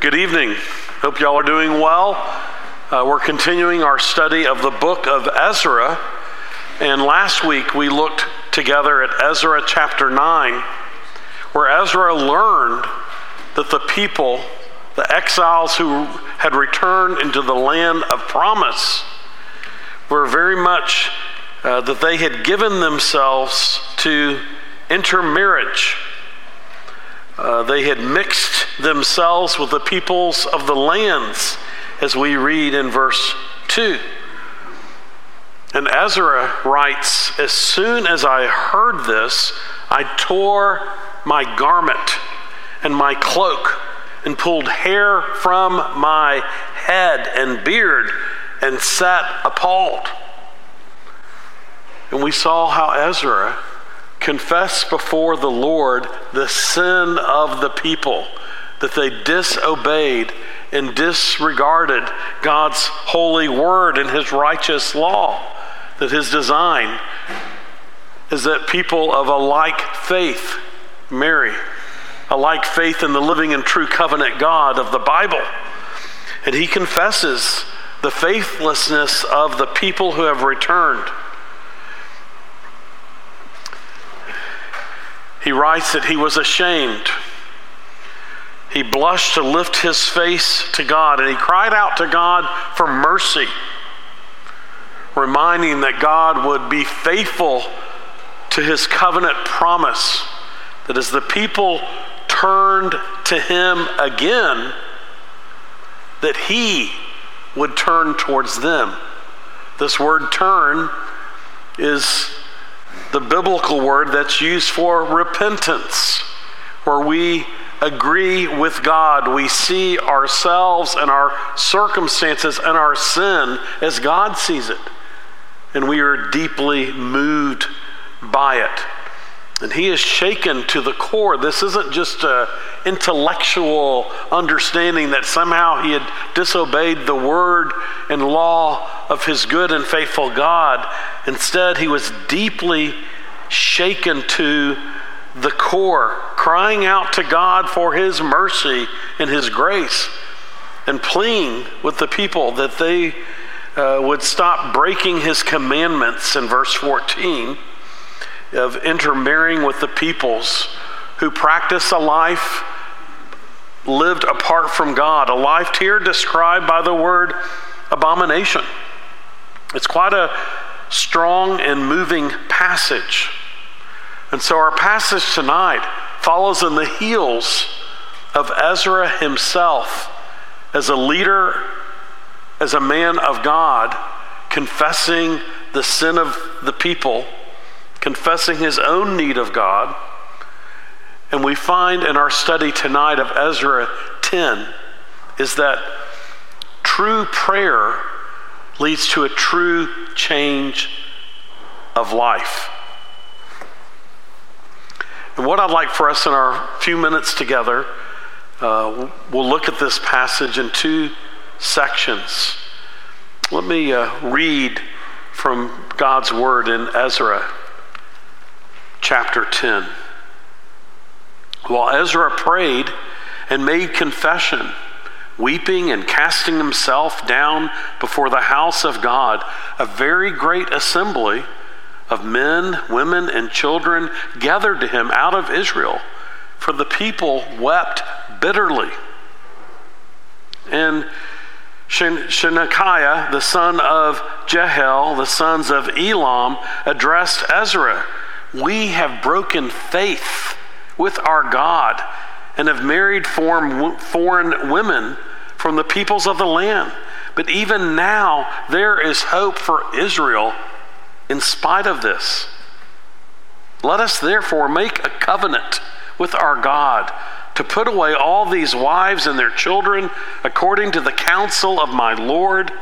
Good evening. Hope y'all are doing well. Uh, we're continuing our study of the book of Ezra. And last week we looked together at Ezra chapter 9, where Ezra learned that the people, the exiles who had returned into the land of promise, were very much uh, that they had given themselves to intermarriage uh, they had mixed themselves with the peoples of the lands, as we read in verse 2. And Ezra writes As soon as I heard this, I tore my garment and my cloak and pulled hair from my head and beard and sat appalled. And we saw how Ezra confess before the Lord the sin of the people, that they disobeyed and disregarded God's holy word and his righteous law, that his design is that people of a like faith marry, a like faith in the living and true covenant God of the Bible. And he confesses the faithlessness of the people who have returned. He writes that he was ashamed. He blushed to lift his face to God, and he cried out to God for mercy, reminding that God would be faithful to his covenant promise that as the people turned to him again, that he would turn towards them. This word turn is the biblical word that's used for repentance, where we agree with God. We see ourselves and our circumstances and our sin as God sees it. And we are deeply moved by it. And he is shaken to the core. This isn't just an intellectual understanding that somehow he had disobeyed the word and law of his good and faithful God. Instead, he was deeply shaken to the core, crying out to God for his mercy and his grace, and pleading with the people that they uh, would stop breaking his commandments in verse 14 of intermarrying with the peoples who practice a life lived apart from God, a life here described by the word abomination. It's quite a strong and moving passage. And so our passage tonight follows in the heels of Ezra himself as a leader, as a man of God, confessing the sin of the people confessing his own need of God. And we find in our study tonight of Ezra 10 is that true prayer leads to a true change of life. And what I'd like for us in our few minutes together, uh, we'll look at this passage in two sections. Let me uh, read from God's word in Ezra chapter 10. While Ezra prayed and made confession, weeping and casting himself down before the house of God, a very great assembly of men, women, and children gathered to him out of Israel, for the people wept bitterly. And Shanakiah, the son of Jehiel, the sons of Elam, addressed Ezra we have broken faith with our God and have married foreign women from the peoples of the land. But even now, there is hope for Israel in spite of this. Let us therefore make a covenant with our God to put away all these wives and their children according to the counsel of my Lord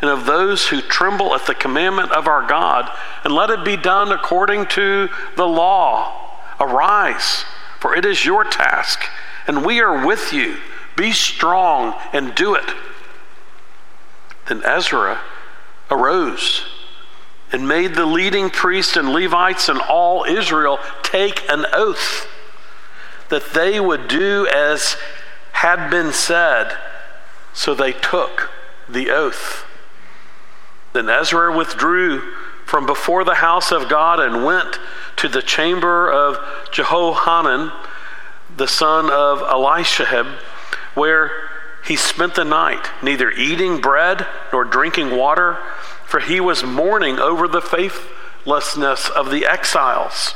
and of those who tremble at the commandment of our God, and let it be done according to the law. Arise, for it is your task, and we are with you. Be strong and do it. Then Ezra arose and made the leading priests and Levites and all Israel take an oath that they would do as had been said, so they took the oath. Then Ezra withdrew from before the house of God and went to the chamber of Jehohanan, the son of Eliashib, where he spent the night, neither eating bread nor drinking water, for he was mourning over the faithlessness of the exiles.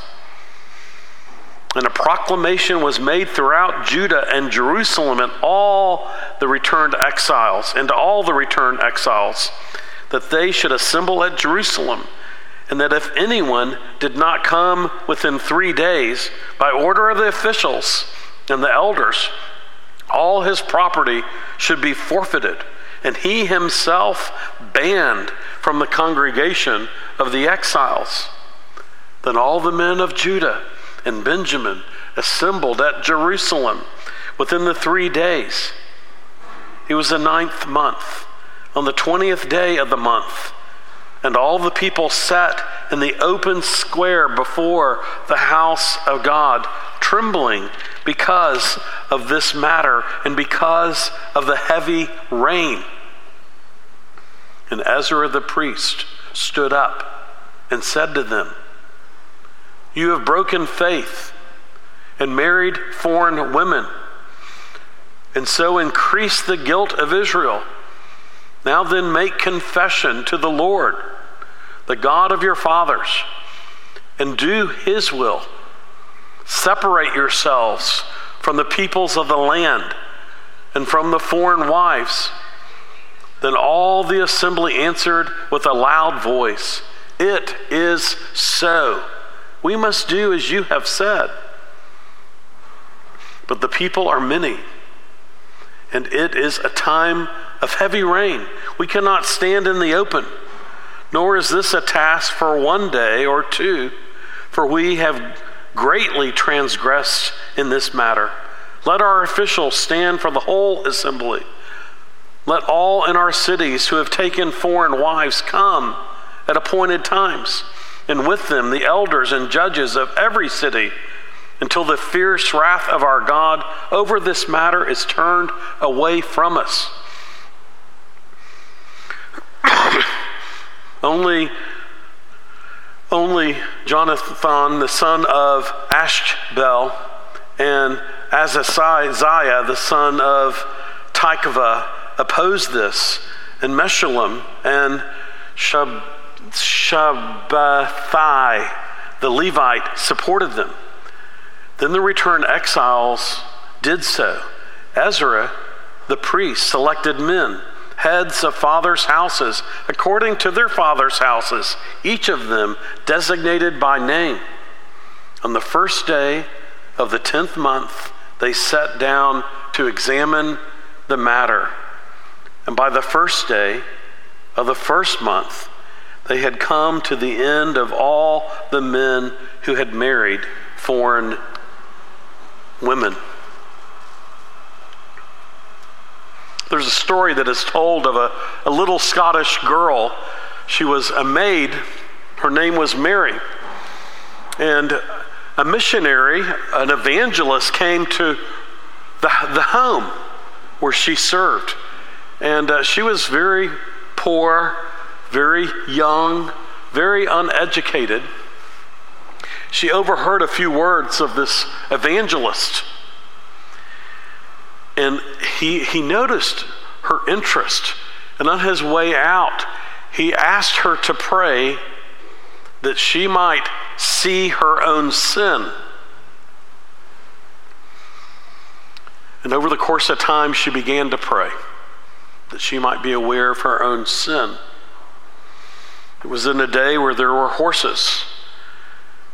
And a proclamation was made throughout Judah and Jerusalem and all the returned exiles, and to all the returned exiles, that they should assemble at Jerusalem, and that if anyone did not come within three days, by order of the officials and the elders, all his property should be forfeited, and he himself banned from the congregation of the exiles. Then all the men of Judah and Benjamin assembled at Jerusalem within the three days. It was the ninth month, on the twentieth day of the month, and all the people sat in the open square before the house of God, trembling because of this matter and because of the heavy rain. And Ezra the priest stood up and said to them, You have broken faith and married foreign women, and so increased the guilt of Israel. Now then, make confession to the Lord, the God of your fathers, and do his will. Separate yourselves from the peoples of the land and from the foreign wives then all the assembly answered with a loud voice, It is so. We must do as you have said. But the people are many, and it is a time of heavy rain. We cannot stand in the open, nor is this a task for one day or two, for we have greatly transgressed in this matter. Let our officials stand for the whole assembly. Let all in our cities who have taken foreign wives come at appointed times, and with them the elders and judges of every city, until the fierce wrath of our God over this matter is turned away from us. Only, only Jonathan, the son of Ashbel, and Azaziah, the son of Tikvah, opposed this, and Meshullam and Shab- Shabbethai, the Levite, supported them. Then the returned exiles did so. Ezra, the priest, selected men, heads of fathers' houses, according to their fathers' houses, each of them designated by name. On the first day of the tenth month, they sat down to examine the matter. And by the first day of the first month, they had come to the end of all the men who had married foreign women. There's a story that is told of a, a little Scottish girl. She was a maid, her name was Mary. And a missionary, an evangelist, came to the, the home where she served. And uh, she was very poor, very young, very uneducated. She overheard a few words of this evangelist. And he, he noticed her interest. And on his way out, he asked her to pray that she might see her own sin. And over the course of time, she began to pray that she might be aware of her own sin. It was in a day where there were horses,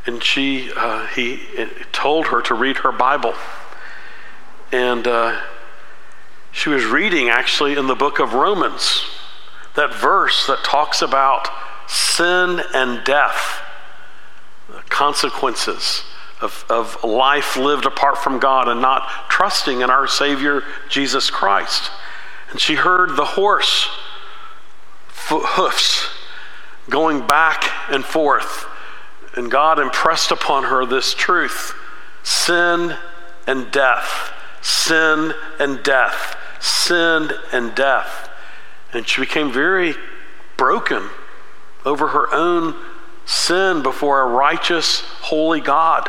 and she, uh, he told her to read her Bible. And uh, she was reading actually in the book of Romans, that verse that talks about sin and death, the consequences of, of life lived apart from God and not trusting in our Savior Jesus Christ. And she heard the horse hoofs going back and forth. And God impressed upon her this truth sin and death, sin and death, sin and death. And she became very broken over her own sin before a righteous, holy God.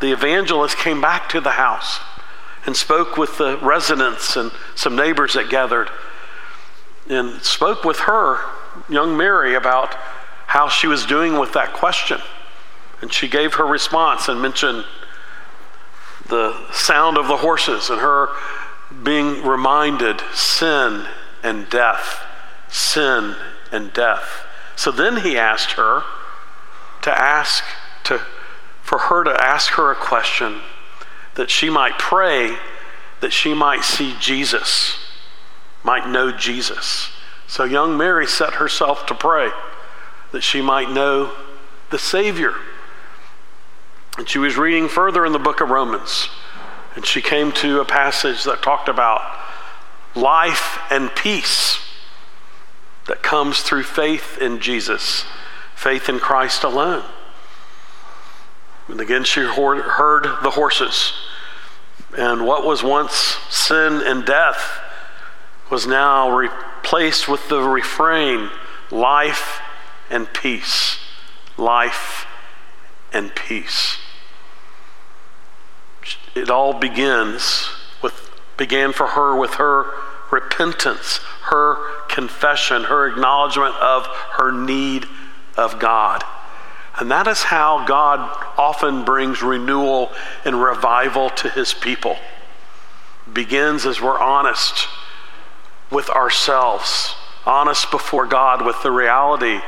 The evangelist came back to the house and spoke with the residents and some neighbors that gathered and spoke with her, young Mary, about how she was doing with that question. And she gave her response and mentioned the sound of the horses and her being reminded sin and death, sin and death. So then he asked her to ask to for her to ask her a question that she might pray that she might see Jesus, might know Jesus. So young Mary set herself to pray that she might know the Savior. And she was reading further in the book of Romans, and she came to a passage that talked about life and peace that comes through faith in Jesus, faith in Christ alone. And again, she heard the horses. And what was once sin and death was now replaced with the refrain life and peace. Life and peace. It all begins with, began for her with her repentance, her confession, her acknowledgement of her need of God. And that is how God often brings renewal and revival to his people. It begins as we're honest with ourselves, honest before God with the reality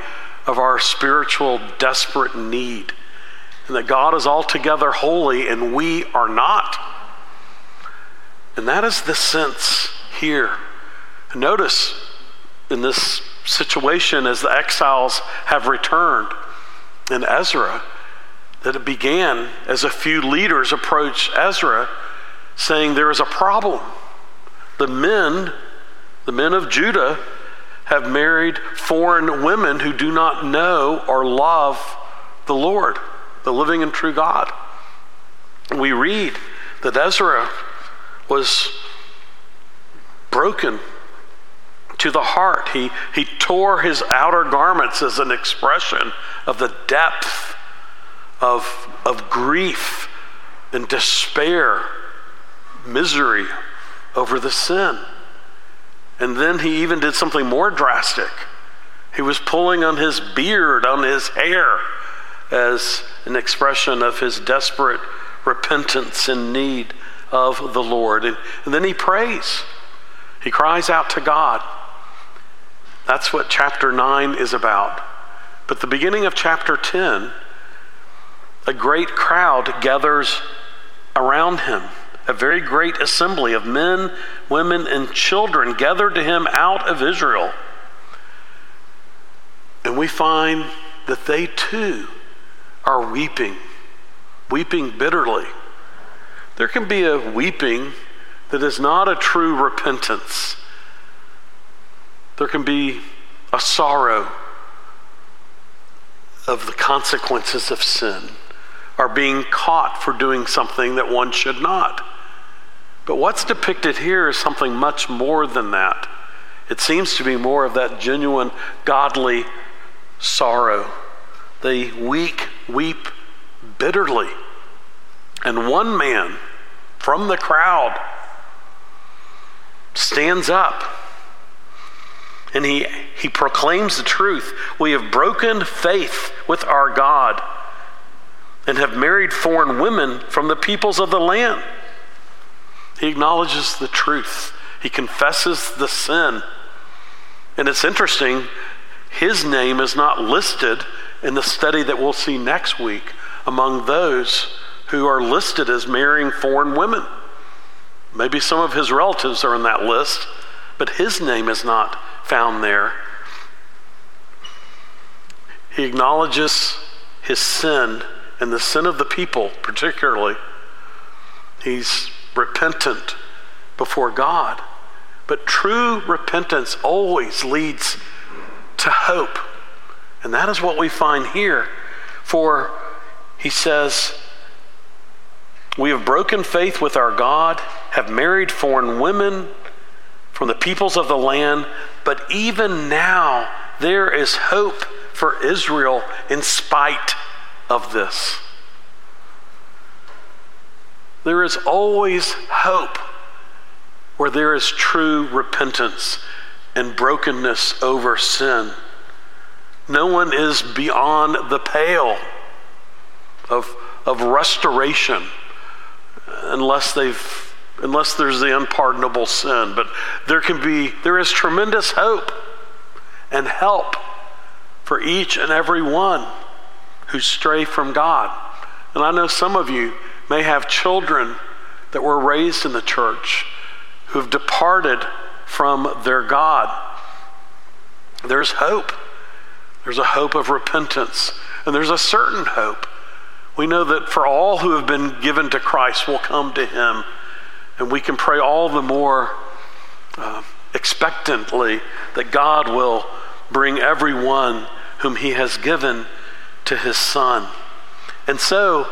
of our spiritual desperate need, and that God is altogether holy and we are not. And that is the sense here. Notice in this situation as the exiles have returned in Ezra that it began as a few leaders approached Ezra saying there is a problem. The men, the men of Judah, have married foreign women who do not know or love the Lord, the living and true God. We read that Ezra was broken to the heart. He, he tore his outer garments as an expression of the depth of, of grief and despair, misery over the sin. And then he even did something more drastic. He was pulling on his beard, on his hair, as an expression of his desperate repentance and need of the Lord. And, and then he prays. He cries out to God. That's what chapter 9 is about. But the beginning of chapter 10, a great crowd gathers around him. A very great assembly of men, women, and children gathered to him out of Israel. And we find that they too are weeping, weeping bitterly. There can be a weeping that is not a true repentance there can be a sorrow of the consequences of sin or being caught for doing something that one should not. But what's depicted here is something much more than that. It seems to be more of that genuine godly sorrow. The weak weep bitterly. And one man from the crowd stands up and he, he proclaims the truth. We have broken faith with our God and have married foreign women from the peoples of the land. He acknowledges the truth, he confesses the sin. And it's interesting, his name is not listed in the study that we'll see next week among those who are listed as marrying foreign women. Maybe some of his relatives are in that list, but his name is not found there. He acknowledges his sin and the sin of the people, particularly. He's repentant before God. But true repentance always leads to hope. And that is what we find here. For he says, We have broken faith with our God, have married foreign women from the peoples of the land, but even now there is hope for Israel in spite of this. There is always hope where there is true repentance and brokenness over sin. No one is beyond the pale of, of restoration unless they've unless there's the unpardonable sin. But there can be there is tremendous hope and help for each and every one who stray from God. And I know some of you may have children that were raised in the church who've departed from their God. There's hope. There's a hope of repentance, and there's a certain hope. We know that for all who have been given to Christ will come to Him, and we can pray all the more uh, expectantly that God will bring everyone whom He has given to His Son. And so,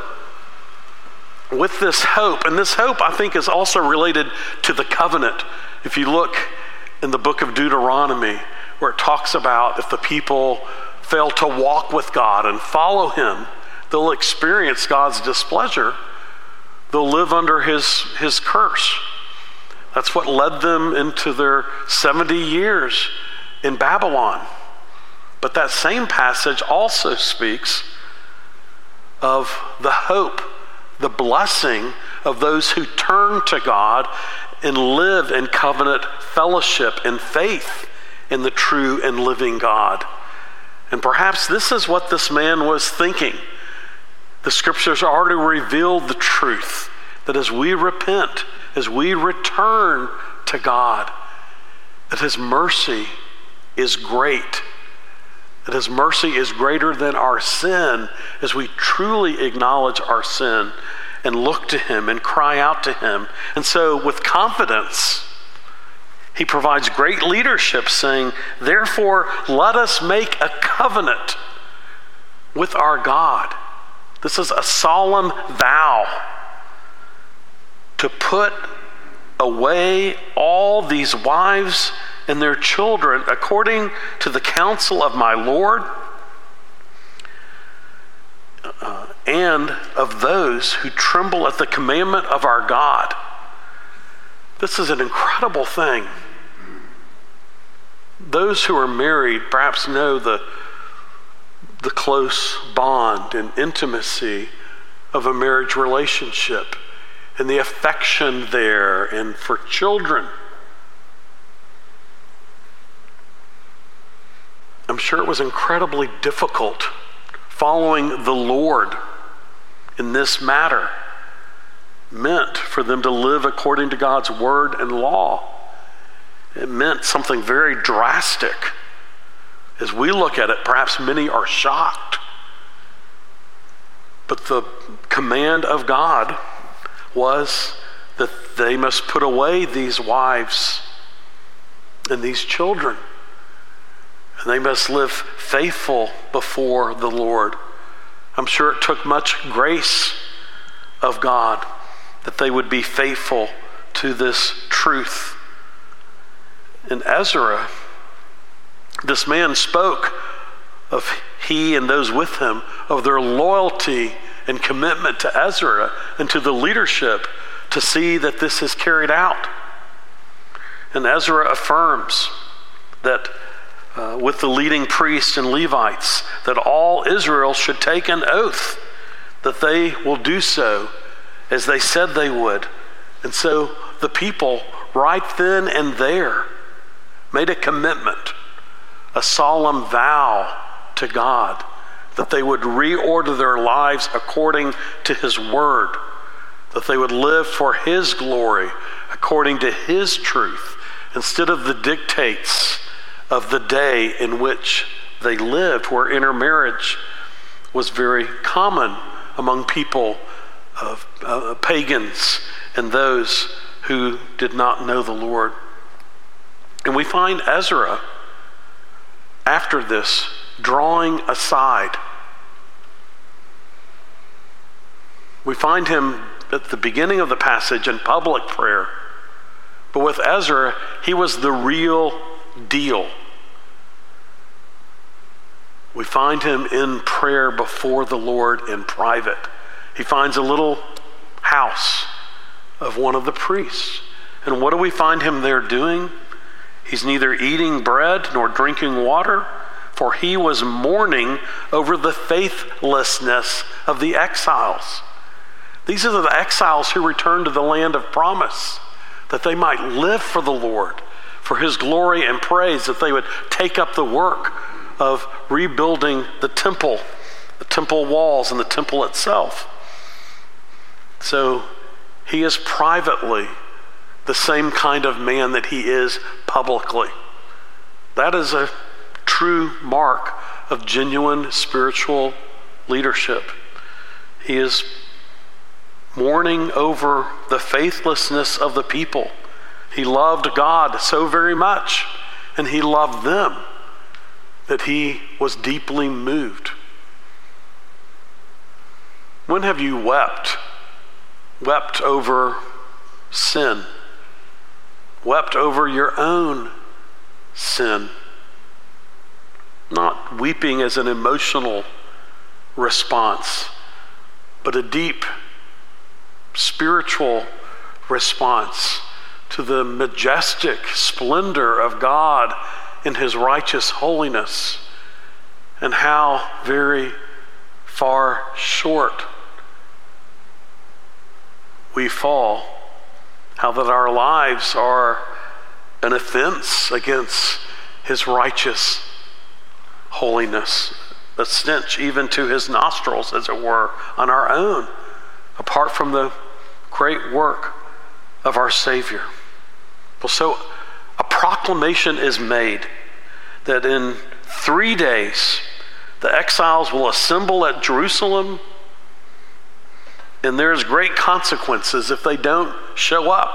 with this hope, and this hope I think is also related to the covenant. If you look in the book of Deuteronomy, where it talks about if the people fail to walk with God and follow Him, they'll experience God's displeasure. They'll live under His, his curse. That's what led them into their 70 years in Babylon. But that same passage also speaks of the hope the blessing of those who turn to God and live in covenant fellowship and faith in the true and living God. And perhaps this is what this man was thinking. The scriptures already revealed the truth that as we repent, as we return to God, that His mercy is great that His mercy is greater than our sin as we truly acknowledge our sin and look to Him and cry out to Him. And so, with confidence, He provides great leadership, saying, Therefore, let us make a covenant with our God. This is a solemn vow to put away all these wives and their children according to the counsel of my Lord uh, and of those who tremble at the commandment of our God. This is an incredible thing. Those who are married perhaps know the, the close bond and intimacy of a marriage relationship and the affection there and for children. I'm sure it was incredibly difficult following the Lord in this matter meant for them to live according to God's word and law. It meant something very drastic. As we look at it, perhaps many are shocked. But the command of God was that they must put away these wives and these children. And they must live faithful before the Lord. I'm sure it took much grace of God that they would be faithful to this truth. In Ezra, this man spoke of he and those with him of their loyalty and commitment to Ezra and to the leadership to see that this is carried out. And Ezra affirms that uh, with the leading priests and Levites that all Israel should take an oath that they will do so as they said they would. And so the people, right then and there, made a commitment, a solemn vow to God that they would reorder their lives according to His word, that they would live for His glory according to His truth instead of the dictates of the day in which they lived, where intermarriage was very common among people of uh, pagans and those who did not know the Lord. And we find Ezra, after this, drawing aside. We find him at the beginning of the passage in public prayer. But with Ezra, he was the real deal. We find him in prayer before the Lord in private. He finds a little house of one of the priests. And what do we find him there doing? He's neither eating bread nor drinking water, for he was mourning over the faithlessness of the exiles. These are the exiles who returned to the land of promise, that they might live for the Lord, for his glory and praise, that they would take up the work of rebuilding the temple, the temple walls, and the temple itself. So he is privately the same kind of man that he is publicly. That is a true mark of genuine spiritual leadership. He is mourning over the faithlessness of the people. He loved God so very much, and he loved them that he was deeply moved. When have you wept? Wept over sin? Wept over your own sin? Not weeping as an emotional response, but a deep spiritual response to the majestic splendor of God in his righteous holiness and how very far short we fall, how that our lives are an offense against his righteous holiness, a stench even to his nostrils, as it were, on our own, apart from the great work of our Savior. Well, so a proclamation is made that in three days the exiles will assemble at Jerusalem, and there's great consequences if they don't show up.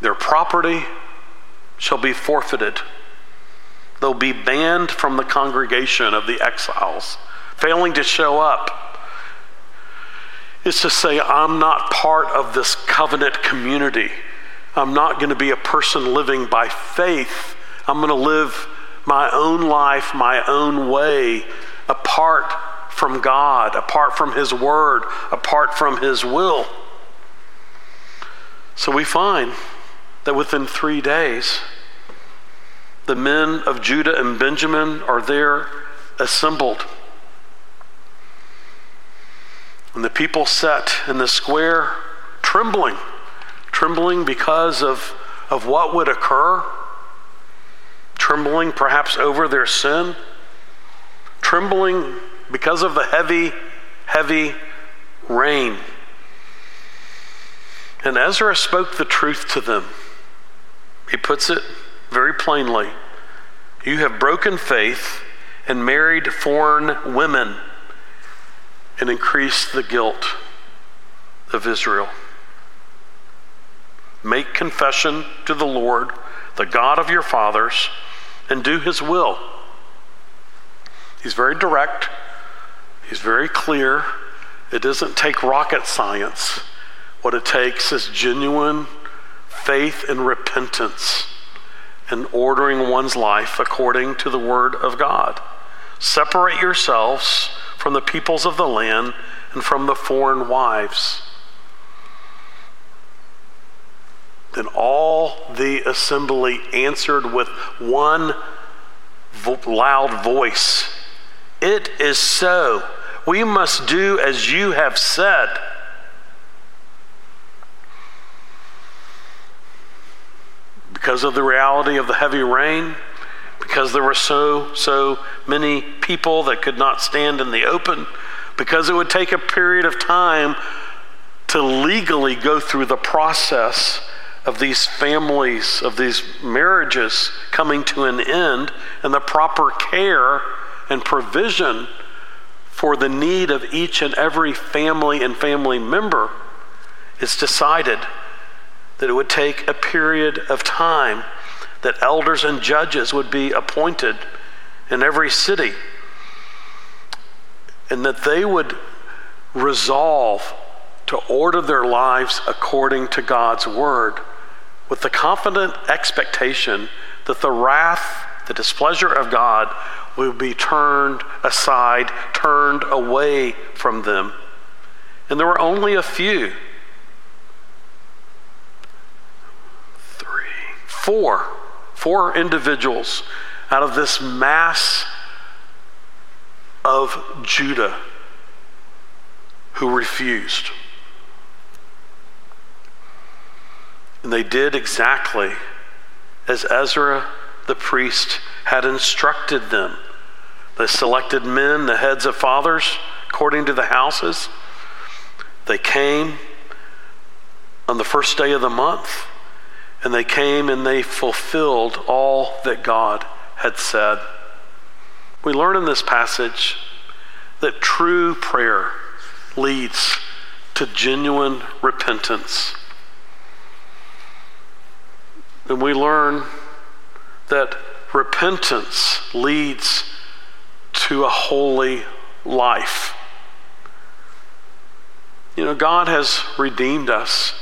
Their property shall be forfeited. They'll be banned from the congregation of the exiles. Failing to show up is to say, I'm not part of this covenant community. I'm not going to be a person living by faith. I'm going to live my own life my own way apart from God, apart from His Word, apart from His will. So we find that within three days, the men of Judah and Benjamin are there assembled. And the people sat in the square trembling trembling because of, of what would occur, trembling perhaps over their sin, trembling because of the heavy, heavy rain. And Ezra spoke the truth to them. He puts it very plainly You have broken faith and married foreign women and increased the guilt of Israel. Make confession to the Lord, the God of your fathers, and do his will. He's very direct, he's very clear. It doesn't take rocket science. What it takes is genuine faith and repentance and ordering one's life according to the Word of God. Separate yourselves from the peoples of the land and from the foreign wives. Then all the assembly answered with one vo- loud voice It is so. We must do as you have said. Because of the reality of the heavy rain, because there were so, so many people that could not stand in the open, because it would take a period of time to legally go through the process of these families, of these marriages coming to an end, and the proper care and provision for the need of each and every family and family member, it's decided that it would take a period of time that elders and judges would be appointed in every city and that they would resolve to order their lives according to God's word with the confident expectation that the wrath, the displeasure of God will be turned aside, turned away from them. And there were only a few. Three, four, four individuals out of this mass of Judah who refused. And they did exactly as Ezra the priest had instructed them. They selected men, the heads of fathers, according to the houses. They came on the first day of the month, and they came and they fulfilled all that God had said. We learn in this passage that true prayer leads to genuine repentance. And we learn that repentance leads to a holy life. You know, God has redeemed us,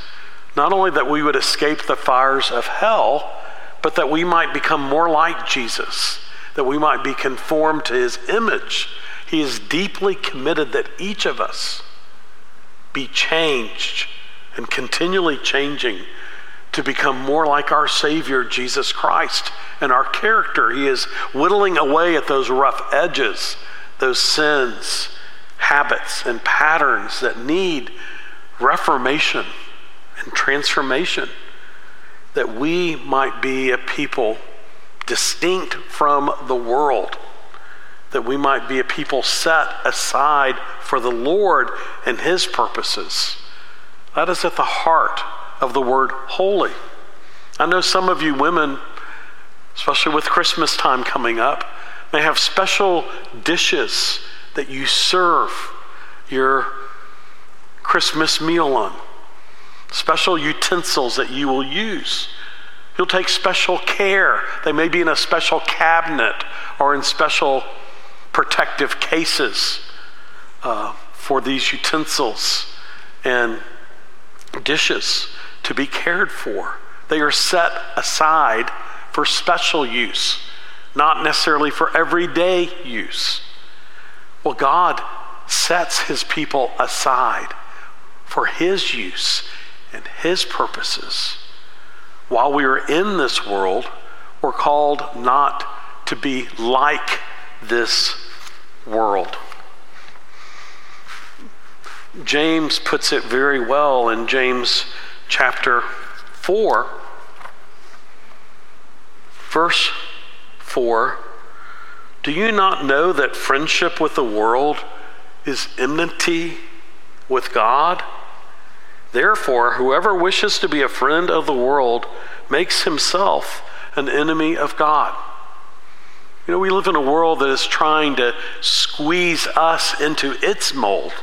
not only that we would escape the fires of hell, but that we might become more like Jesus, that we might be conformed to his image. He is deeply committed that each of us be changed and continually changing to become more like our Savior, Jesus Christ, and our character. He is whittling away at those rough edges, those sins, habits, and patterns that need reformation and transformation, that we might be a people distinct from the world, that we might be a people set aside for the Lord and His purposes. That is at the heart of the word holy. I know some of you women, especially with Christmas time coming up, may have special dishes that you serve your Christmas meal on, special utensils that you will use. You'll take special care. They may be in a special cabinet or in special protective cases uh, for these utensils and dishes to be cared for. They are set aside for special use, not necessarily for everyday use. Well, God sets his people aside for his use and his purposes. While we are in this world, we're called not to be like this world. James puts it very well in James chapter 4, verse 4 Do you not know that friendship with the world is enmity with God? Therefore, whoever wishes to be a friend of the world makes himself an enemy of God. You know, we live in a world that is trying to squeeze us into its mold.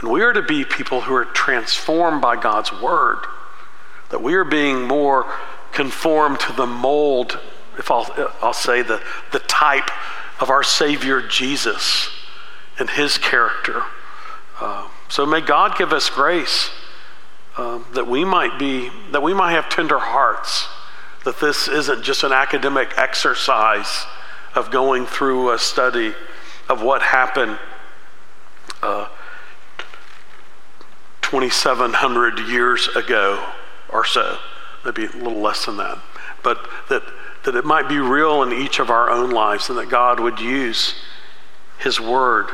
And we are to be people who are transformed by God's word, that we are being more conformed to the mold, if I'll, I'll say the, the type of our Savior Jesus and his character. Uh, so may God give us grace uh, that we might be, that we might have tender hearts, that this isn't just an academic exercise of going through a study of what happened. Uh, 2,700 years ago or so, maybe a little less than that, but that, that it might be real in each of our own lives and that God would use His Word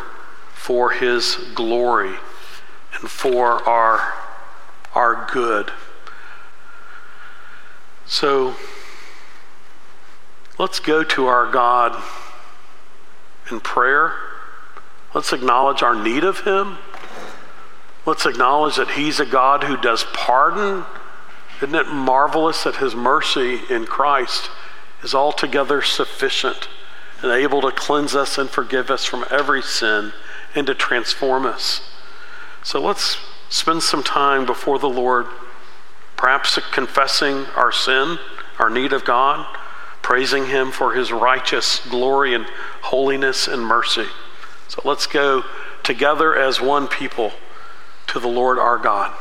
for His glory and for our, our good. So let's go to our God in prayer. Let's acknowledge our need of Him. Let's acknowledge that He's a God who does pardon. Isn't it marvelous that His mercy in Christ is altogether sufficient and able to cleanse us and forgive us from every sin and to transform us? So let's spend some time before the Lord, perhaps confessing our sin, our need of God, praising Him for His righteous glory and holiness and mercy. So let's go together as one people to the Lord our God.